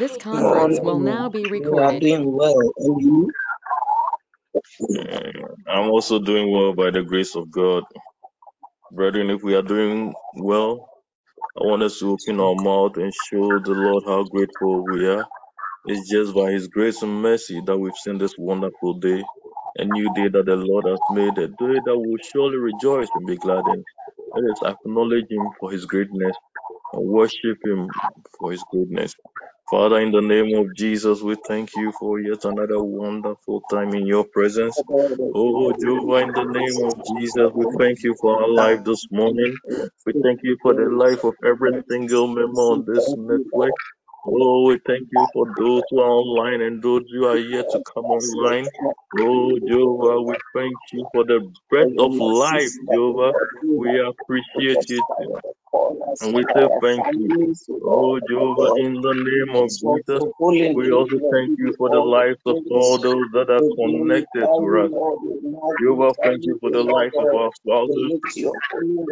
This conference will now be We are recorded. doing well. And you? I'm also doing well by the grace of God. Brethren, if we are doing well, I want us to open our mouth and show the Lord how grateful we are. It's just by His grace and mercy that we've seen this wonderful day, a new day that the Lord has made, a day that we'll surely rejoice and be glad in. Let us acknowledge Him for His greatness and worship Him for His goodness. Father, in the name of Jesus, we thank you for yet another wonderful time in your presence. Oh, Jehovah, in the name of Jesus, we thank you for our life this morning. We thank you for the life of every single member on this network. Oh, we thank you for those who are online and those who are yet to come online. Oh, Jehovah, we thank you for the breath of life, Jehovah. We appreciate you and we say thank you. Oh, Jehovah, in the name of Jesus, we also thank you for the lives of all those that are connected to us. Jehovah, thank you for the life of our spouses,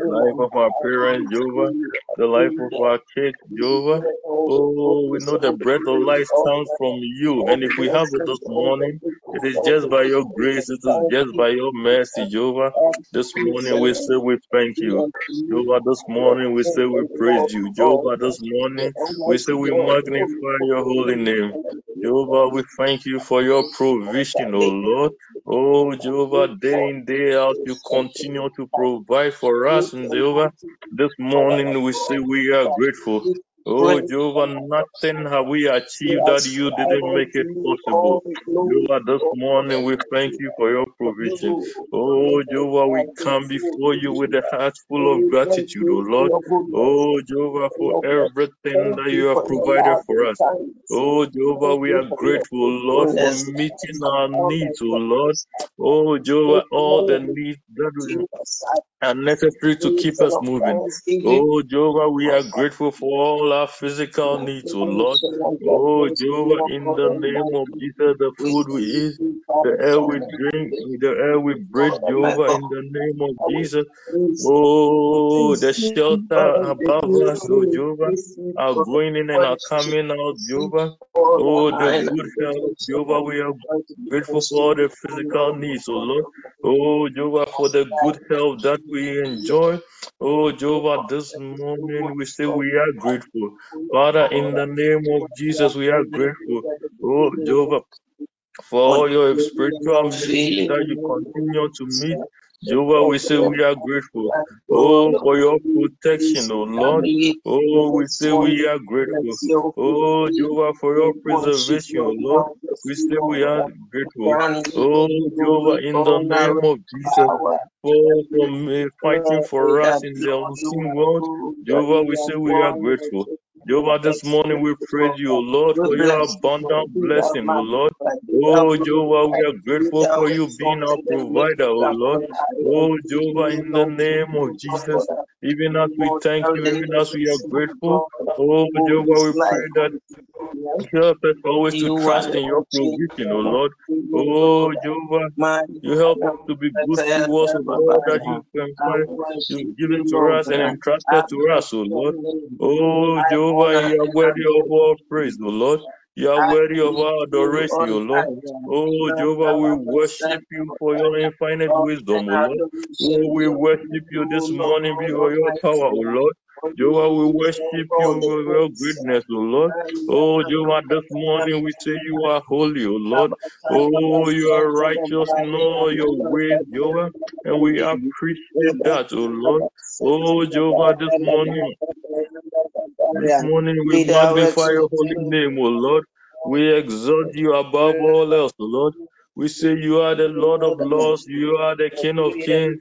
the life of our parents, Jehovah, the life of our kids, Jehovah. Oh, we know the breath of life comes from you. And if we have it this morning, it is just by your grace, it is just by your mercy, Jehovah. This morning we say we thank you. Jehovah, this morning we say we praise you. Jehovah, this morning we say we magnify your holy name. Jehovah, we thank you for your provision, O Lord. Oh, Jehovah, day in, day out, you continue to provide for us. And Jehovah, this morning we say we are grateful. Oh, Jehovah, nothing have we achieved that you didn't make it possible. Jehovah, this morning we thank you for your provision. Oh, Jehovah, we come before you with a heart full of gratitude, oh Lord. Oh, Jehovah, for everything that you have provided for us. Oh, Jehovah, we are grateful, Lord, for meeting our needs, oh Lord. Oh, Jehovah, all the needs that are necessary to keep us moving. Oh, Jehovah, we are grateful for all our physical needs, oh Lord. Oh, Jehovah, in the name of Jesus, the food we eat, the air we drink, the air we breathe, Jehovah, in the name of Jesus. Oh, the shelter above us, oh Jehovah, our going in and are coming out, Jehovah. Oh, the good health, Jehovah, we are grateful for all the physical needs, oh Lord. Oh, Jehovah, for the good health that we enjoy. Oh, Jehovah, this morning we say we are grateful. Father, in the name of Jesus, we are grateful. Oh, Jehovah, for all your spiritual needs that you continue to meet. Jehovah, we say we are grateful. Oh, for your protection, oh Lord. Oh, we say we are grateful. Oh, Jehovah, for your preservation, oh Lord. We say we are grateful. Oh, Jehovah, in the name of Jesus, for, for fighting for us in the unseen world. Jehovah, we say we are grateful. Jehovah, this morning we praise you, O Lord, for your abundant blessing, O Lord. Oh, Jehovah, we are grateful for you being our provider, O Lord. Oh, Jehovah, in the name of Jesus, even as we thank you, even as we are grateful, oh, Jehovah, we pray that help us always to trust in your provision, O Lord. Oh, Jehovah, you help us to be good stewards of all that you've given to us and entrusted to us, O Lord. Oh, Jehovah, you are worthy of all praise, O Lord. You are worthy of our adoration, O Lord. Oh, Jehovah, we worship you for your infinite wisdom, O Lord. Oh, we worship you this morning for your power, O Lord. Jehovah, we worship you for your goodness, O Lord. Oh, Jehovah, this morning we say you are holy, O Lord. Oh, you are righteous in all your ways, Jehovah, and we appreciate that, O Lord. Oh, Jehovah, this morning, this morning we magnify your holy name, O Lord. We exalt you above all else, O Lord. We say you are the Lord of Lords, you are the King of Kings.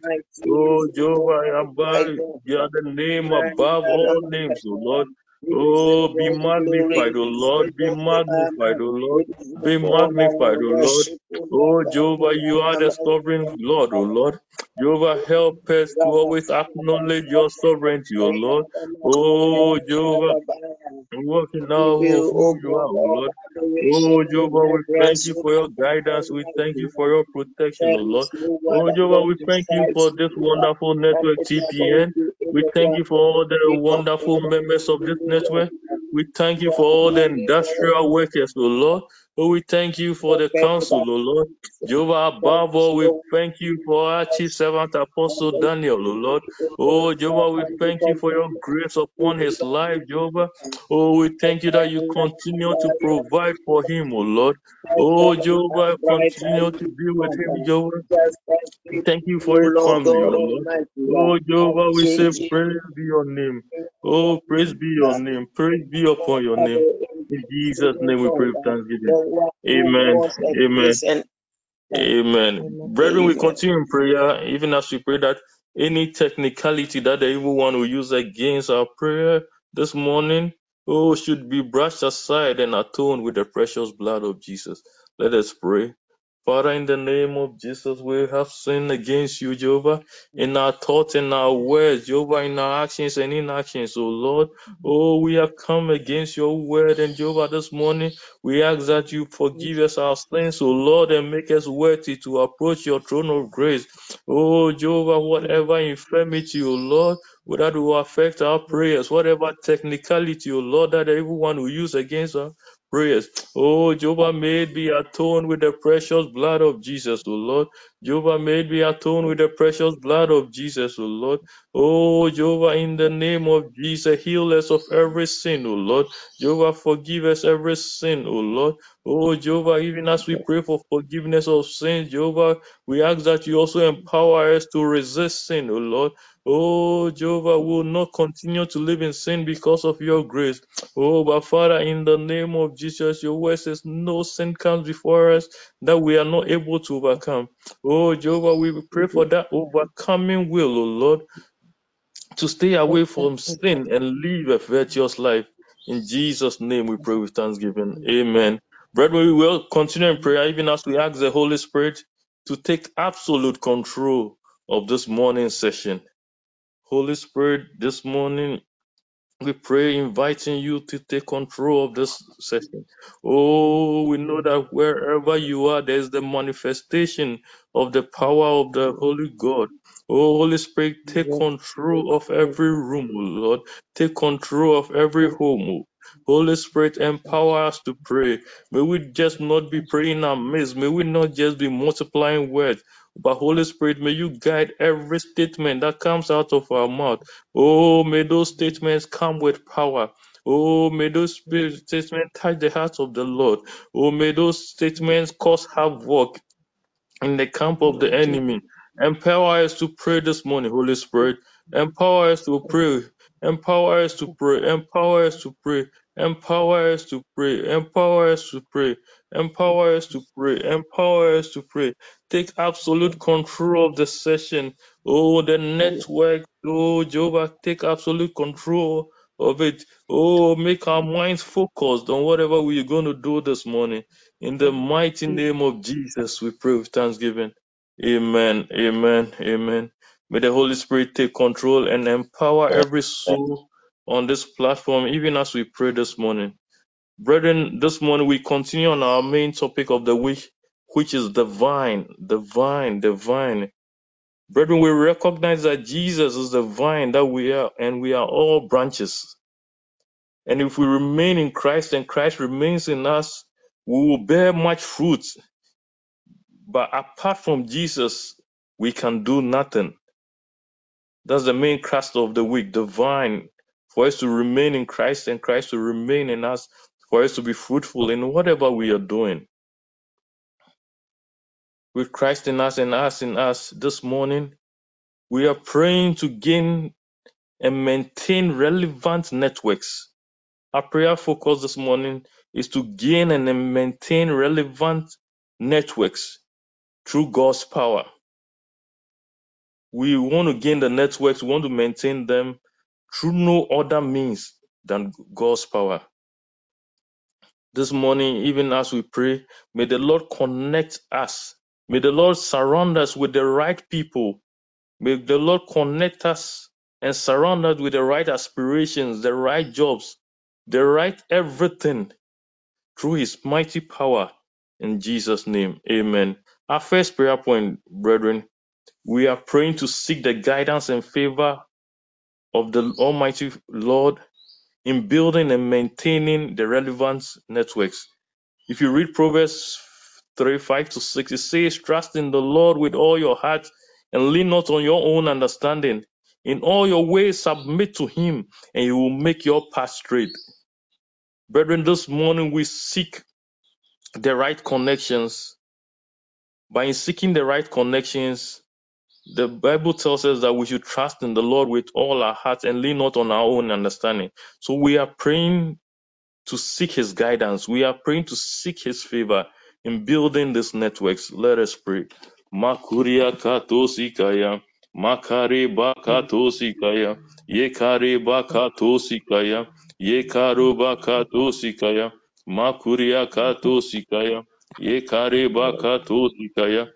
Oh, Jehovah, above, you are the oh, name above all names, O Lord. Oh, be magnified, O Lord, be magnified, O Lord, be magnified, O Lord. Oh, Jehovah, you are the sovereign Lord, O Lord. Jehovah, help us to always acknowledge your sovereignty, O Lord. Oh, Jehovah, working now oh, who you are, O Lord. Oh, Jehovah, we thank you for your guidance. We thank you for your protection, O Lord. Oh, oh Jehovah, we thank you for this wonderful network, TPN. We thank you for all the wonderful members of this network. We thank you for all the industrial workers, O Lord. Oh, we thank you for the counsel, O Lord. Jehovah, above all, we thank you for our chief servant, Apostle Daniel, O Lord. Oh, Jehovah, we thank you for your grace upon his life, Jehovah. Oh, we thank you that you continue to provide for him, O Lord. Oh, Jehovah, continue to be with him, Jehovah. Thank you for your family, O Lord. Oh, Jehovah, we say, praise be your name. Oh, praise be your name. Praise be upon your name. In Jesus' name we pray with thanksgiving. Amen. Amen. Amen. Brethren, we continue in prayer, even as we pray that any technicality that the evil one will use against our prayer this morning, oh, should be brushed aside and atoned with the precious blood of Jesus. Let us pray. Father, in the name of Jesus, we have sinned against you, Jehovah, in our thoughts and our words, Jehovah, in our actions and inactions, oh Lord. Mm-hmm. Oh, we have come against your word, and Jehovah, this morning, we ask that you forgive us our sins, O Lord, and make us worthy to approach your throne of grace. Oh, Jehovah, whatever infirmity, O Lord, that will affect our prayers, whatever technicality, O Lord, that everyone will use against our prayers. Oh, Jehovah, may it be atoned with the precious blood of Jesus, O Lord. Jehovah, may be atoned with the precious blood of Jesus, O Lord. Oh, Jehovah, in the name of Jesus, heal us of every sin, O Lord. Jehovah, forgive us every sin, O Lord. Oh, Jehovah, even as we pray for forgiveness of sins, Jehovah, we ask that you also empower us to resist sin, O Lord. Oh, Jehovah, we will not continue to live in sin because of your grace. Oh, but Father, in the name of Jesus, your word says no sin comes before us that we are not able to overcome. Oh, Jehovah, we pray for that overcoming will, O Lord to stay away from sin and live a virtuous life. In Jesus' name we pray with thanksgiving. Amen. Brethren, we will continue in prayer even as we ask the Holy Spirit to take absolute control of this morning session. Holy Spirit, this morning we pray, inviting you to take control of this session. Oh, we know that wherever you are, there's the manifestation of the power of the Holy God. Oh, Holy Spirit, take control of every room, oh Lord. Take control of every home. Holy Spirit, empower us to pray. May we just not be praying amiss. May we not just be multiplying words. But Holy Spirit, may you guide every statement that comes out of our mouth. Oh, may those statements come with power. Oh, may those statements touch the heart of the Lord. Oh, may those statements cause havoc in the camp of the enemy. Empower us to pray this morning, Holy Spirit. Empower us to pray. Empower us to pray. Empower us to pray. Empower us to pray. Empower us to pray. Empower us to pray. Empower us to pray. Take absolute control of the session. Oh, the network. Oh, Jehovah, take absolute control of it. Oh, make our minds focused on whatever we're going to do this morning. In the mighty name of Jesus, we pray with thanksgiving. Amen. Amen. Amen. May the Holy Spirit take control and empower every soul on this platform, even as we pray this morning. Brethren, this morning we continue on our main topic of the week, which is the vine, the vine, the vine. Brethren, we recognize that Jesus is the vine that we are, and we are all branches. And if we remain in Christ and Christ remains in us, we will bear much fruit But apart from Jesus, we can do nothing. That's the main crust of the week, the vine, for us to remain in Christ and Christ to remain in us, for us to be fruitful in whatever we are doing. With Christ in us and us in us this morning, we are praying to gain and maintain relevant networks. Our prayer focus this morning is to gain and maintain relevant networks through God's power. We want to gain the networks, we want to maintain them through no other means than God's power. This morning, even as we pray, may the Lord connect us. May the Lord surround us with the right people. May the Lord connect us and surround us with the right aspirations, the right jobs, the right everything through His mighty power. In Jesus' name, amen. Our first prayer point, brethren, we are praying to seek the guidance and favor of the Almighty Lord in building and maintaining the relevant networks. If you read Proverbs 3 5 to 6, it says, Trust in the Lord with all your heart and lean not on your own understanding. In all your ways, submit to Him, and He will make your path straight. Brethren, this morning we seek the right connections. By seeking the right connections, the Bible tells us that we should trust in the Lord with all our hearts and lean not on our own understanding. So we are praying to seek his guidance. We are praying to seek his favor in building these networks. Let us pray. Makuria katosikaya. Makare bakatosikaya. Yekare bakatosikaya. Yekaro bakatosikaya. Makuria katosikaya. Yekare bakatosikaya.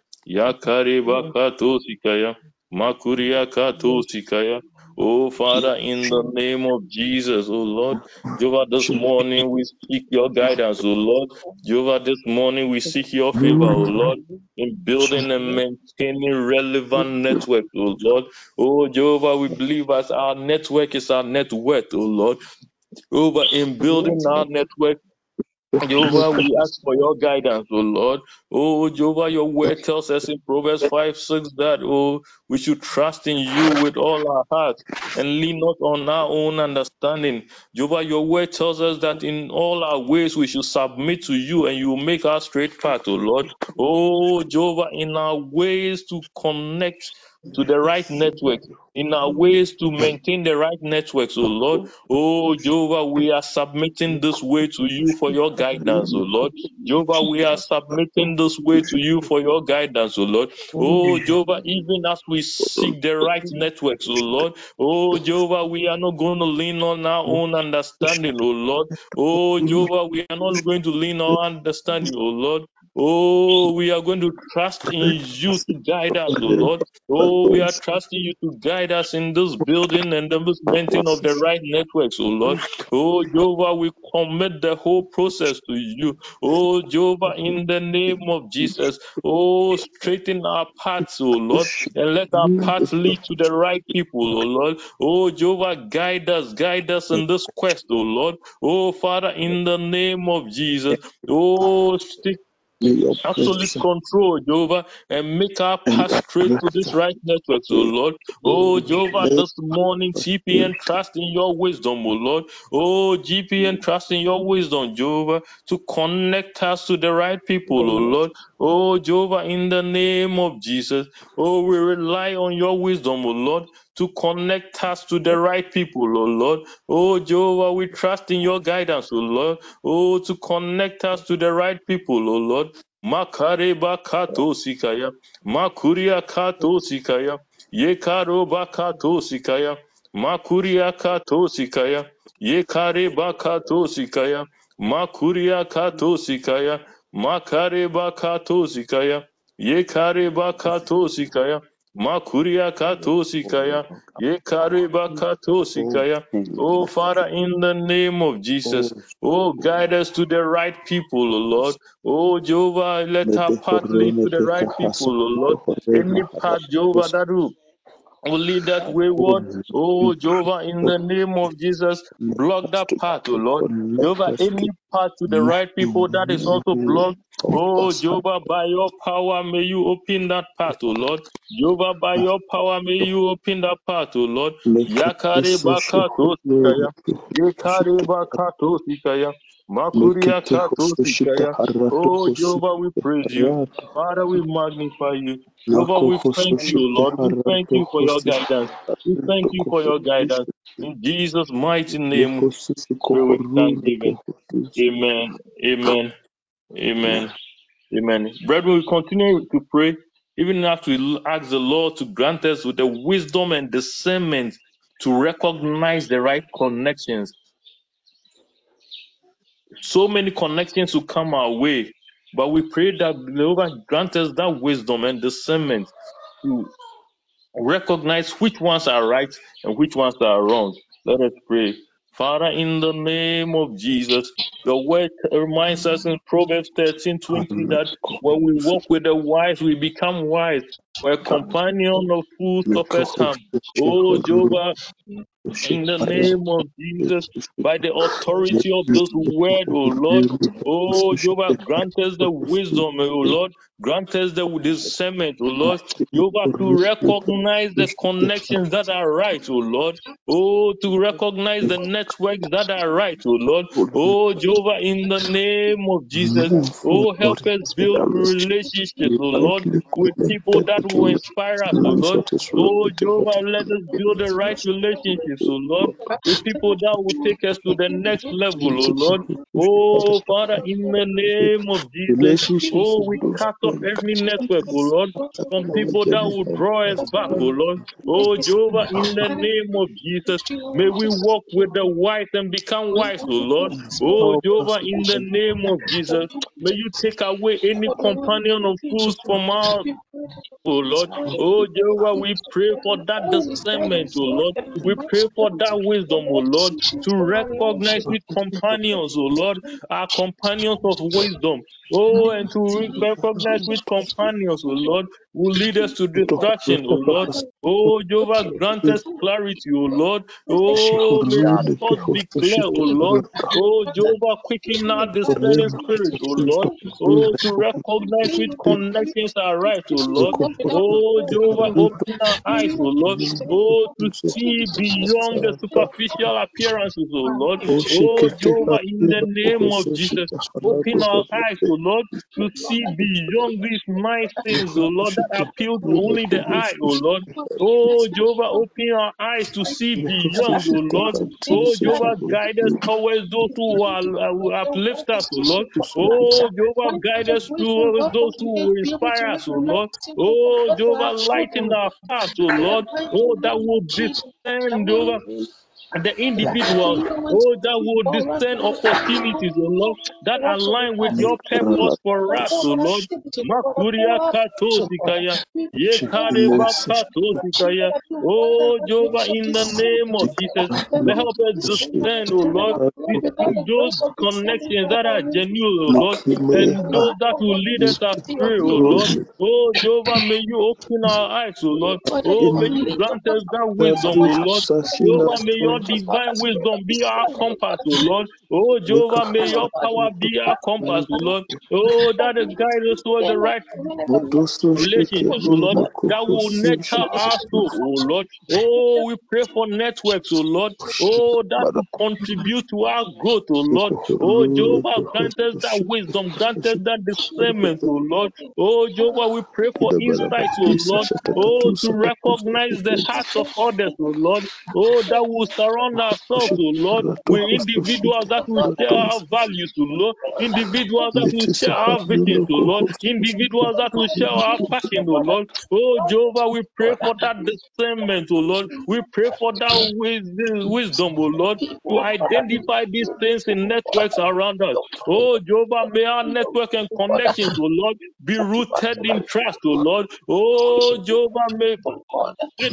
Katosikaya. Oh Father, in the name of Jesus, oh Lord. Jehovah, this morning we seek your guidance, O Lord. Jehovah, this morning we seek your favor, O Lord, in building and maintaining relevant network, O Lord. Oh Jehovah, we believe as our network is our net worth, O Lord. Jehovah, in building our network, Jehovah, we ask for your guidance, O Lord. Oh, Jehovah, your word tells us in Proverbs 5 6 that, oh, we should trust in you with all our heart and lean not on our own understanding. Jehovah, your word tells us that in all our ways we should submit to you and you will make our straight path, O Lord. Oh, Jehovah, in our ways to connect to the right network, in our ways to maintain the right networks, oh Lord. Oh Jehovah, we are submitting this way to you for your guidance, oh Lord. Jehovah, we are submitting this way to you for your guidance, oh Lord. Oh Jehovah, even as we seek the right networks, oh Lord. Oh Jehovah, we are not going to lean on our own understanding, oh Lord. Oh Jehovah, we are not going to lean on our understanding, oh Lord. Oh, we are going to trust in you to guide us, oh Lord. Oh, we are trusting you to guide us in this building and the maintaining of the right networks, oh Lord. Oh, Jehovah, we commit the whole process to you. Oh, Jehovah, in the name of Jesus. Oh, straighten our paths, oh Lord, and let our paths lead to the right people, oh Lord. Oh, Jehovah, guide us, guide us in this quest, oh Lord. Oh, Father, in the name of Jesus. Oh, stick absolute control, Jehovah, and make our path straight to this right network, oh Lord. Oh, Jehovah, this morning, TPN, trust in your wisdom, oh Lord. Oh, TPN, trust in your wisdom, Jehovah, to connect us to the right people, oh Lord. Oh, Jehovah, in the name of Jesus. Oh, we rely on your wisdom, oh Lord, to connect us to the right people, oh Lord. Oh, Jehovah, we trust in your guidance, oh Lord. Oh, to connect us to the right people, oh Lord. Makareba kato sikaya, makuria kato sikaya, yekaroba kato sikaya, makuria kato sikaya, yekareba kato sikaya, makuria kato sikaya, makareba kato sikaya, yekareba kato sikaya, makuria kato sikaya, yekareba kato sikaya. Oh, oh Father, in the name of Jesus, oh guide us to the right people, oh Lord. Oh Jehovah, let our path lead to the right people, oh Lord. Any path, Jehovah, that will will lead that wayward. Oh, Jehovah, in the name of Jesus, block that path, oh Lord. Jehovah, any path to the right people that is also blocked. Oh, Jehovah, by your power, may you open that path, oh Lord. Jehovah, by your power, may you open that path, oh Lord. Yakare bakato sikaya. Yakare bakato sikaya. Makuria kato sikaya. Oh, Jehovah, we praise you. Father, we magnify you. Jehovah, we thank you, Lord. We thank you for your guidance. We thank you for your guidance. In Jesus' mighty name, pray with thanksgiving. Amen. Amen. Amen. Amen. Brethren, we continue to pray, even as we ask the Lord to grant us with the wisdom and discernment to recognize the right connections. So many connections will come our way, but we pray that the Lord grant us that wisdom and discernment to recognize which ones are right and which ones are wrong. Let us pray. Father, in the name of Jesus, your word reminds us in Proverbs 13 20 that when we walk with the wise, we become wise. We're companion of fools suffers harm. Oh, Jehovah, In the name of Jesus, by the authority of this word, O Lord, oh Jehovah, grant us the wisdom, O Lord, grant us the discernment, O Lord, Jehovah, to recognize the connections that are right, O Lord, oh, to recognize the networks that are right, O Lord, oh Jehovah, in the name of Jesus, oh, help us build relationships, O Lord, with people that will inspire us, O Lord, oh Jehovah, let us build the right relationships, O Lord, with people that will take us to the next level, O Lord. Oh, Father, in the name of Jesus, oh, we cut off every network, O Lord, from people that will draw us back, O Lord. Oh, Jehovah, in the name of Jesus, may we walk with the wise and become wise, O Lord. Oh, Jehovah, in the name of Jesus, may you take away any companion of fools from our Oh Lord, oh Jehovah, we pray for that discernment, oh Lord. We pray for that wisdom, oh Lord, to recognize with companions, oh Lord, our companions of wisdom. Oh, and to recognize with companions, oh Lord, will lead us to destruction, oh Lord. Oh, Jehovah, grant us clarity, oh Lord. Oh, may our thoughts be clear, oh Lord. Oh, Jehovah, quicken our discerning spirit, oh Lord. Oh, to recognize which connections are right, oh Lord. Oh, Jehovah, open our eyes, oh Lord. Oh, to see beyond the superficial appearances, oh Lord. Oh, Jehovah, in the name of Jesus, open our eyes, oh Lord, to see beyond these nice things, oh Lord, that appeal only the eye, oh Lord. Oh, Jehovah, open our eyes to see beyond, oh Lord. Oh, Jehovah, guide us towards those who are uh, who uplift us, oh Lord. Oh, Jehovah, guide us towards those who will inspire us, oh Lord. Oh, Jehovah, lighten our paths, oh Lord. Oh, that will descend over the individuals, oh, that will discern opportunities, oh Lord, that align with your purpose for us, oh Lord. Makuria katosikaya, yekareba katosikaya. Oh, Jehovah, in the name of Jesus, help us discern, oh Lord, those connections that are genuine, oh Lord, and those that will lead us astray, oh Lord. Oh, Jehovah, may you open our eyes, oh Lord. Oh, may you grant us that wisdom, oh Lord. Jehovah, may your divine wisdom be our compass, O Lord. Oh, Jehovah, may your power be our compass, O Lord. Oh, that is guide us towards the right relationships, O Lord. That will nurture our soul, O Lord. Oh, we pray for networks, O Lord. Oh, that will contribute to our growth, O Lord. Oh, Jehovah, grant us that wisdom, grant us that discernment, O Lord. Oh, Jehovah, we pray for insight, O Lord. Oh, to recognize the hearts of others, O Lord. Oh, that will surround ourselves, O Lord, with individuals that will share our values, O Lord. Individuals that will share our visions, O Lord. Individuals that will share our passion, O Lord. Oh, Jehovah, we pray for that discernment, O Lord. We pray for that wisdom, O oh Lord, to identify these things in networks around us. Oh, Jehovah, may our network and connections, O Lord, be rooted in trust, O Lord. Oh, Jehovah, may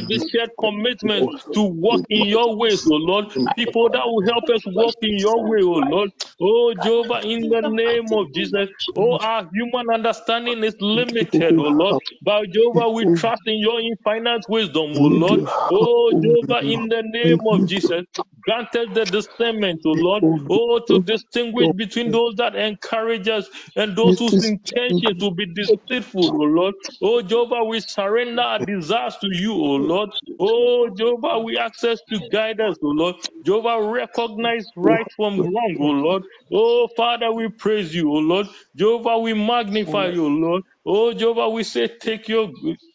this shared commitment to walk in your ways, O Lord. People that will help us walk in your way, O oh Lord. Oh, Jehovah, in the name of Jesus. Oh, our human understanding is limited, O Lord. But Jehovah, we trust in your infinite wisdom, oh O Lord. Oh, Jehovah, in the name of Jesus. Grant us the discernment, O Lord. Oh, to distinguish between those that encourage us and those whose intentions will be deceitful, O Lord. Oh, Jehovah, we surrender our desires to you, O Lord. Oh, Jehovah, we us to guide us, O Lord. Jehovah, recognize right from wrong, O Lord. Oh, Father, we praise you, O Lord. Jehovah, we magnify you, O Lord. Oh, Jehovah, we say, take your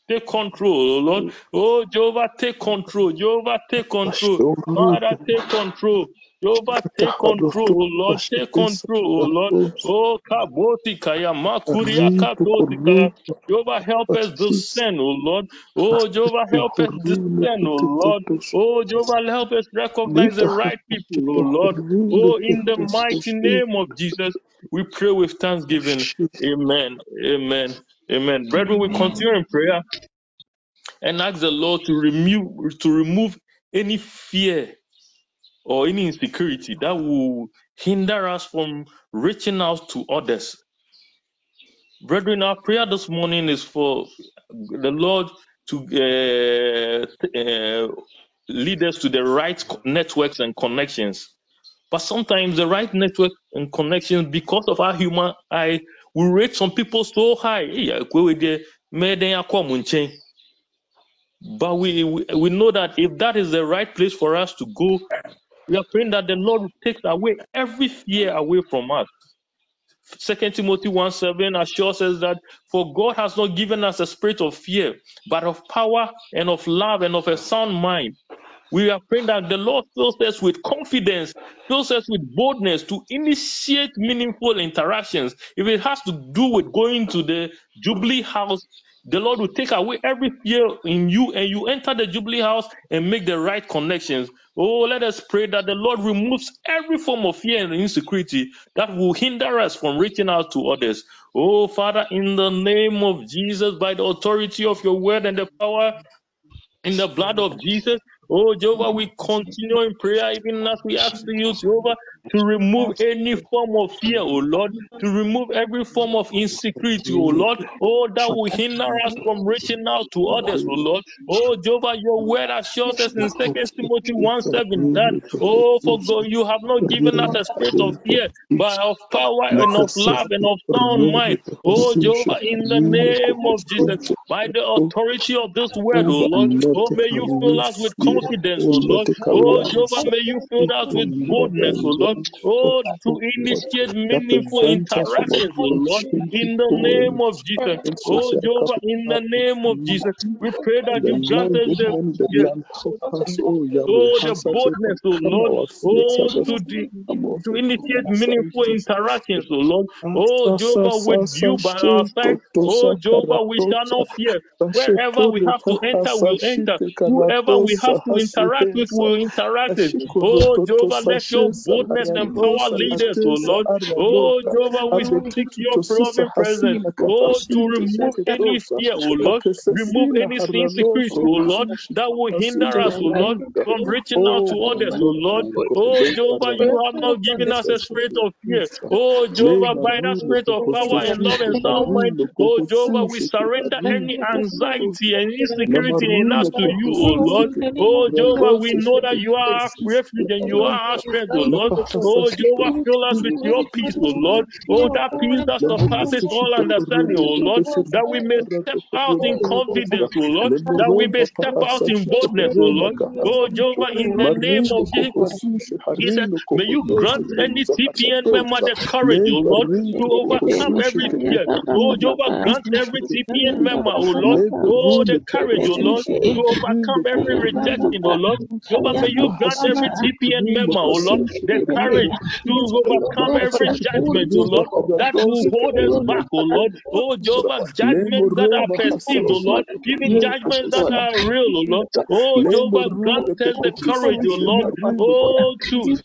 take control, oh Lord. Oh, Jehovah, take control. Jehovah, take control. Father, take control. Jehovah, take control, oh Lord, take control, oh Lord. Oh, Kaboti Kaya, Makuria Katoti Kaya. Jehovah, help us discern, oh Lord. Oh, Jehovah, help us discern, oh Lord. Oh, Jehovah, help us recognize the right people, oh Lord. Oh, in the mighty name of Jesus, we pray with thanksgiving. Amen. Amen. Amen. Brethren, we continue in prayer and ask the Lord to remove to remove any fear or any insecurity that will hinder us from reaching out to others. Brethren, our prayer this morning is for the Lord to uh, uh, lead us to the right networks and connections. But sometimes the right network and connections, because of our human eye, we rate some people so high. But we, we know that if that is the right place for us to go, we are praying that the Lord will takes away every fear away from us. Second Timothy 1 7 assures us that for God has not given us a spirit of fear, but of power and of love and of a sound mind. We are praying that the Lord fills us with confidence, fills us with boldness to initiate meaningful interactions. If it has to do with going to the Jubilee house, the Lord will take away every fear in you and you enter the Jubilee house and make the right connections. Oh, let us pray that the Lord removes every form of fear and insecurity that will hinder us from reaching out to others. Oh, Father, in the name of Jesus, by the authority of your word and the power in the blood of Jesus. Oh, Jehovah, we continue in prayer even as we ask you, Jehovah, to remove any form of fear, oh Lord, to remove every form of insecurity, oh Lord, oh, that will hinder us from reaching out to others, oh Lord. Oh, Jehovah, your word assures us in Second Timothy 1 7 that, oh, for God, you have not given us a spirit of fear, but of power and of love and of sound mind. Oh, Jehovah, in the name of Jesus, by the authority of this word, oh Lord, oh, may you fill us with confidence, oh Lord. Oh, Jehovah, may you fill us with boldness, oh Lord. Oh, to initiate meaningful interactions, oh Lord, in the name of Jesus. Oh, Jehovah, in the name of Jesus, we pray that you grant us the oh, the boldness, oh Lord, oh, to the, to initiate meaningful interactions, oh Lord. Oh, Jehovah, with you by our side, oh, Jehovah, we shall not fear. Wherever we have to enter, we'll enter. Whoever we have to interact with, we'll interact with. Oh, Jehovah, let your boldness and power lead us, oh, oh Lord. Oh, Jehovah, we seek your loving presence. Oh, to remove any fear, oh Lord. Remove any insecurity, oh Lord, that will hinder us, oh Lord, from reaching out to others, oh Lord. Oh, oh Jehovah, you have not given us a spirit of fear. Oh, Jehovah, by that spirit of power and love and sound mind, oh, Jehovah, we surrender any anxiety and insecurity in us to you, oh Lord. Oh, Jehovah, we know that you are our refuge and you are our strength, oh Lord. Oh, Jehovah, fill us with your peace, oh Lord. Oh, that peace that surpasses all understanding, oh Lord, that we may step out in confidence, oh Lord, that we may step out in boldness, oh Lord. Oh, Jehovah, in the name of Jesus, Jesus, may you grant any TPN member the courage, oh Lord, to overcome every fear. Oh, Jehovah, grant every TPN member, oh Lord, oh, the courage, oh Lord, to overcome every rejection, oh Lord. Jehovah, may you grant every TPN member, oh Lord, the courage to overcome every judgment, oh Lord, that will hold us back, oh Lord. Oh, Jehovah, judgments that are perceived, oh Lord, even judgments that are real, oh Lord. Oh, Jehovah, grant us the courage, oh Lord, oh, to,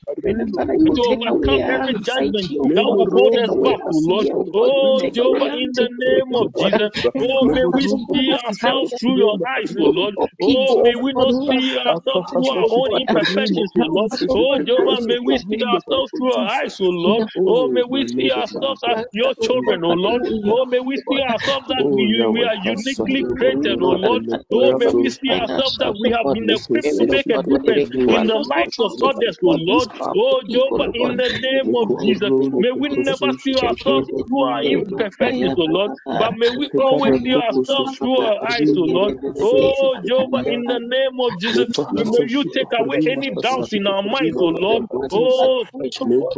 to overcome every judgment that will hold us back, oh Lord. Oh, Jehovah, in the name of Jesus, oh, may we see ourselves through your eyes, oh Lord. Oh, may we not see ourselves through our own imperfections, oh Lord. Oh, Jehovah, may we see ourselves through our eyes, oh Lord. Oh, may we see ourselves as your children, oh Lord. Oh, may we see ourselves that we, we are uniquely created, oh, oh, oh Lord. Oh, oh may we see ourselves that we have been equipped to make a difference in the lives of others, oh Lord. Oh, Jehovah, in the name of Jesus, may we never see ourselves through our imperfections, oh Lord, but may we always see ourselves through our eyes, oh Lord. Oh, Jehovah, in the name of Jesus, may you take away any doubts in our minds, oh Lord. Oh,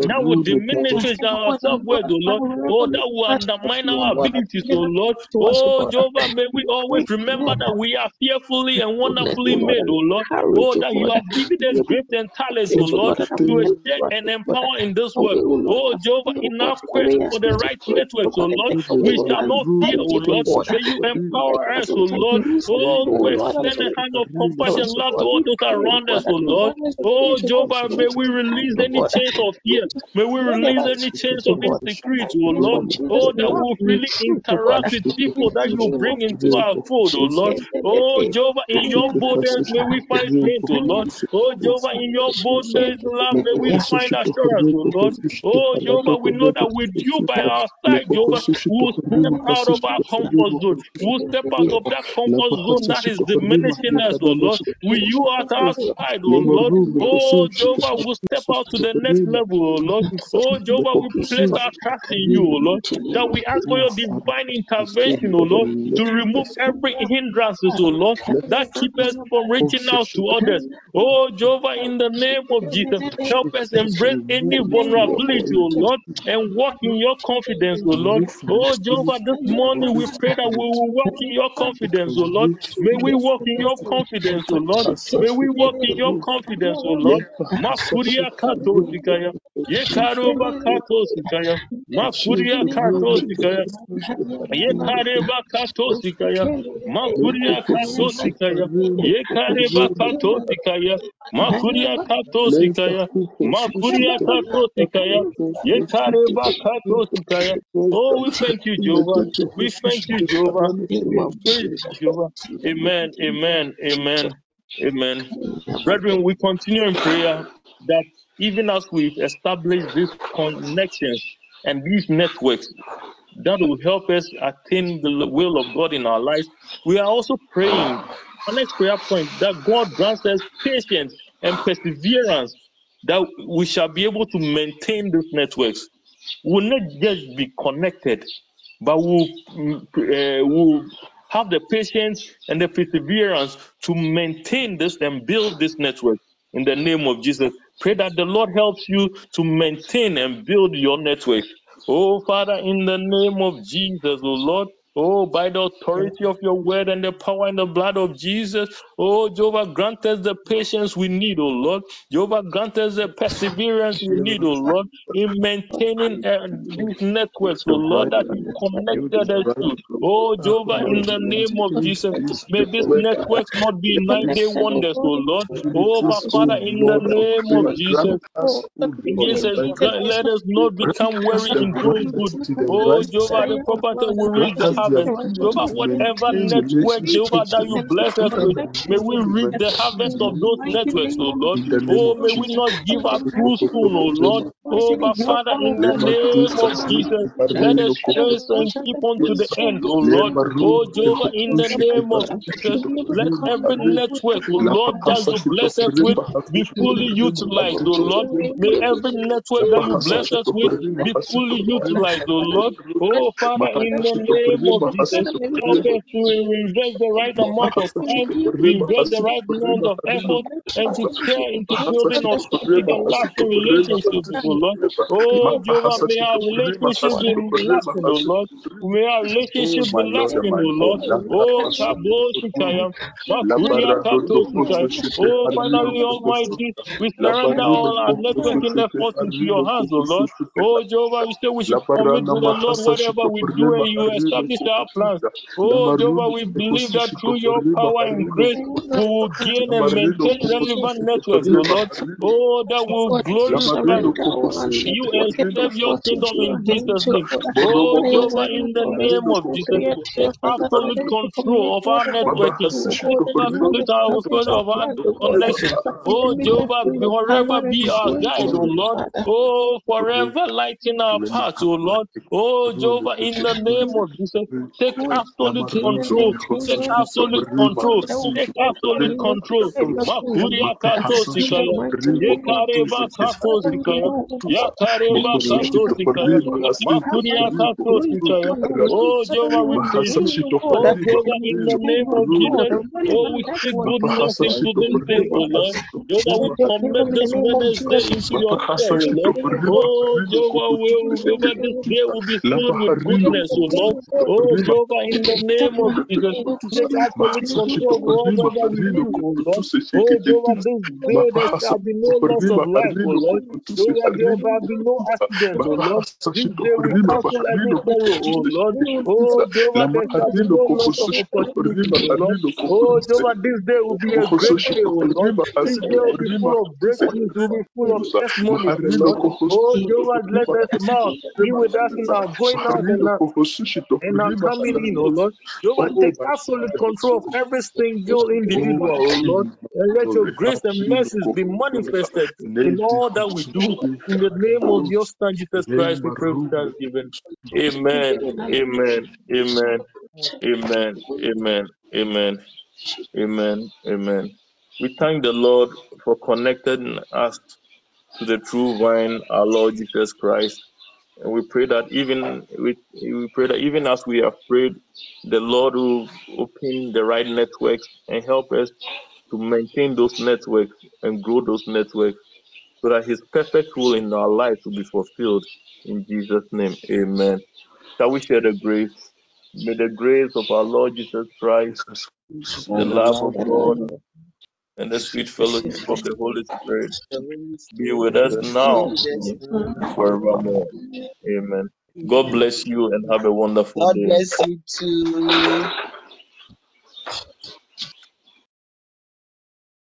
that will diminish our self worth, oh Lord. Oh, that will undermine our abilities, oh Lord. Oh, Jehovah, may we always remember that we are fearfully and wonderfully made, oh Lord. Oh, that you have given us gifts and talents, oh Lord, to exchange and empower in this world. Oh, Jehovah, in our quest for the right networks, oh Lord, we shall not fear, oh Lord. May you empower us, oh Lord. Oh, extend a hand of compassion, love to all those around us, oh Lord. Oh, Jehovah, may we release any chains of fear. May we release any chains of insecurity, oh Lord. Oh, that will really interact with people that you bring into our fold, oh Lord. Oh, Jehovah, in your boldness, may we find strength, oh Lord. Oh, Jehovah, in your boldness, love, may we find assurance, oh Lord. Oh, Jehovah, we know that with you by our side, Jehovah, we'll step out of our comfort zone. We'll step out of that comfort zone that is diminishing us, oh Lord. With you at our side, oh Lord. Oh, Jehovah, we'll step out to the next level, oh Lord. Oh, Jehovah, we place our trust in you, oh Lord. That we ask for your divine intervention, oh Lord, to remove every hindrances, oh Lord, that keep us from reaching out to others. Oh, Jehovah, in the name of Jesus, help us embrace any vulnerability, oh Lord, and walk in your confidence, oh Lord. Oh, Jehovah, this morning we pray that we will walk in your confidence, oh Lord. May we walk in your confidence, oh Lord. May we walk in your confidence, oh Lord. Sikaya. Kato sikaya. Makuria kato sikaya. Yekareba kato sikaya. Kato sikaya. Yekareba kato sikaya. Makuria kato sikaya. Makuria kato sikaya. Yekareba kato sikaya. Oh, we thank you, Jehovah. We thank you, Jehovah. We praise you, Jehovah. Amen. Amen. Amen. Amen. Brethren, we continue in prayer that even as we establish these connections and these networks that will help us attain the will of God in our lives, we are also praying. Our next prayer point that God grants us patience and perseverance that we shall be able to maintain these networks. We'll not just be connected, but we'll, uh, we'll have the patience and the perseverance to maintain this and build this network in the name of Jesus. Pray that the Lord helps you to maintain and build your network. Oh, Father, in the name of Jesus, oh Lord. Oh, by the authority of your word and the power and the blood of Jesus, oh Jehovah, grant us the patience we need, oh Lord. Jehovah, grant us the perseverance we need, oh Lord, in maintaining uh, these networks, oh Lord, that you connected us to. Oh Jehovah, in the name of Jesus, may this network not be nine day wonders, oh Lord. Oh, but Father, in the name of Jesus, Jesus, let us not become weary in doing good. Oh, Jehovah, the prophet will reach the harvest. Jehovah, whatever network, Jehovah, that you bless us with, may we reap the harvest of those networks, oh Lord. Oh, may we not give up too soon, oh Lord. Oh, but Father, in the name of Jesus, let us trace and keep on to the end, oh Lord. Oh, Jehovah, in the name of Jesus, let every network, oh Lord, that you bless us with be fully utilized, oh Lord. May every network that you bless us with be fully utilized, oh Lord. Oh, Father, in the name of Jesus, help us to invest the right amount of time, to invest the right amount of effort, and to care into building authentic and lasting relationships, oh, oh, oh Lord. Oh, Jehovah, may our relationships be lasting, oh Lord. May our relationships be lasting, oh Lord. Oh, Kabo Shikaya, Makuria Kato Shikaya. Oh, finally, Almighty, we surrender all our networking efforts into your hands, oh Lord. Oh, Jehovah, you say we should commit to the Lord whatever we do and you establish our plans. Oh, Jehovah, we believe that through your power and grace, we will gain and maintain relevant networks, oh Lord. Oh, that will glorify you and serve your kingdom in Jesus' name. Oh, Jehovah, in the oh, name of Jesus, take absolute control of our networking. Take absolute control of our connection. Oh, Jehovah, forever be our guide, oh Lord. Oh, forever lighten our path, oh Lord. Oh, Jehovah, in the name of Jesus, take absolute control. Take absolute control. Take absolute control. Makuria kato sikaya. Yekareba kato sikaya. Yakareba kato sikaya. Makuria kato sikaya. Oh, Jehovah, we praise you. Oh, Jehovah, in the name of Jesus. Oh, we speak goodness into this day, oh Lord. Jehovah, we commit this Wednesday into your oh Lord. Oh, Jehovah, will, Jehovah, this day will be filled with goodness, Lord. Oh, Oh Jehovah, in the name of Jesus, take absolute control of whatever we do, oh Lord. Oh Jehovah, this day there shall be no loss of life, Lord. Jehovah, there shall be no accident, Lord. This day we cancel every sorrow, Lord. Jehovah, there shall be no loss of oh, opportunity, Lord. Jehovah, this day will be a great day, oh Lord. This day will be full of breakthroughs, will be full of testimonies, oh Lord. Oh, let us smile. Be with us in our going out and our are in, oh Lord. Jehovah, take absolute control of every single individual, oh Lord. And let your grace and mercies be manifested in all that we do. In the name of your Son, Jesus Christ, we pray with thanksgiving. Amen. Amen. Amen. Amen. Amen. Amen. Amen. Amen. We thank the Lord for connecting us to the true vine, our Lord Jesus Christ. And we pray that even we, we pray that even as we have prayed, the Lord will open the right networks and help us to maintain those networks and grow those networks so that His perfect will in our lives will be fulfilled. In Jesus' name, Amen. Shall we share the grace? May the grace of our Lord Jesus Christ, the love of God, and the sweet fellowship of the Holy Spirit be with us now and forevermore. Amen. God bless you and have a wonderful God day. bless you too.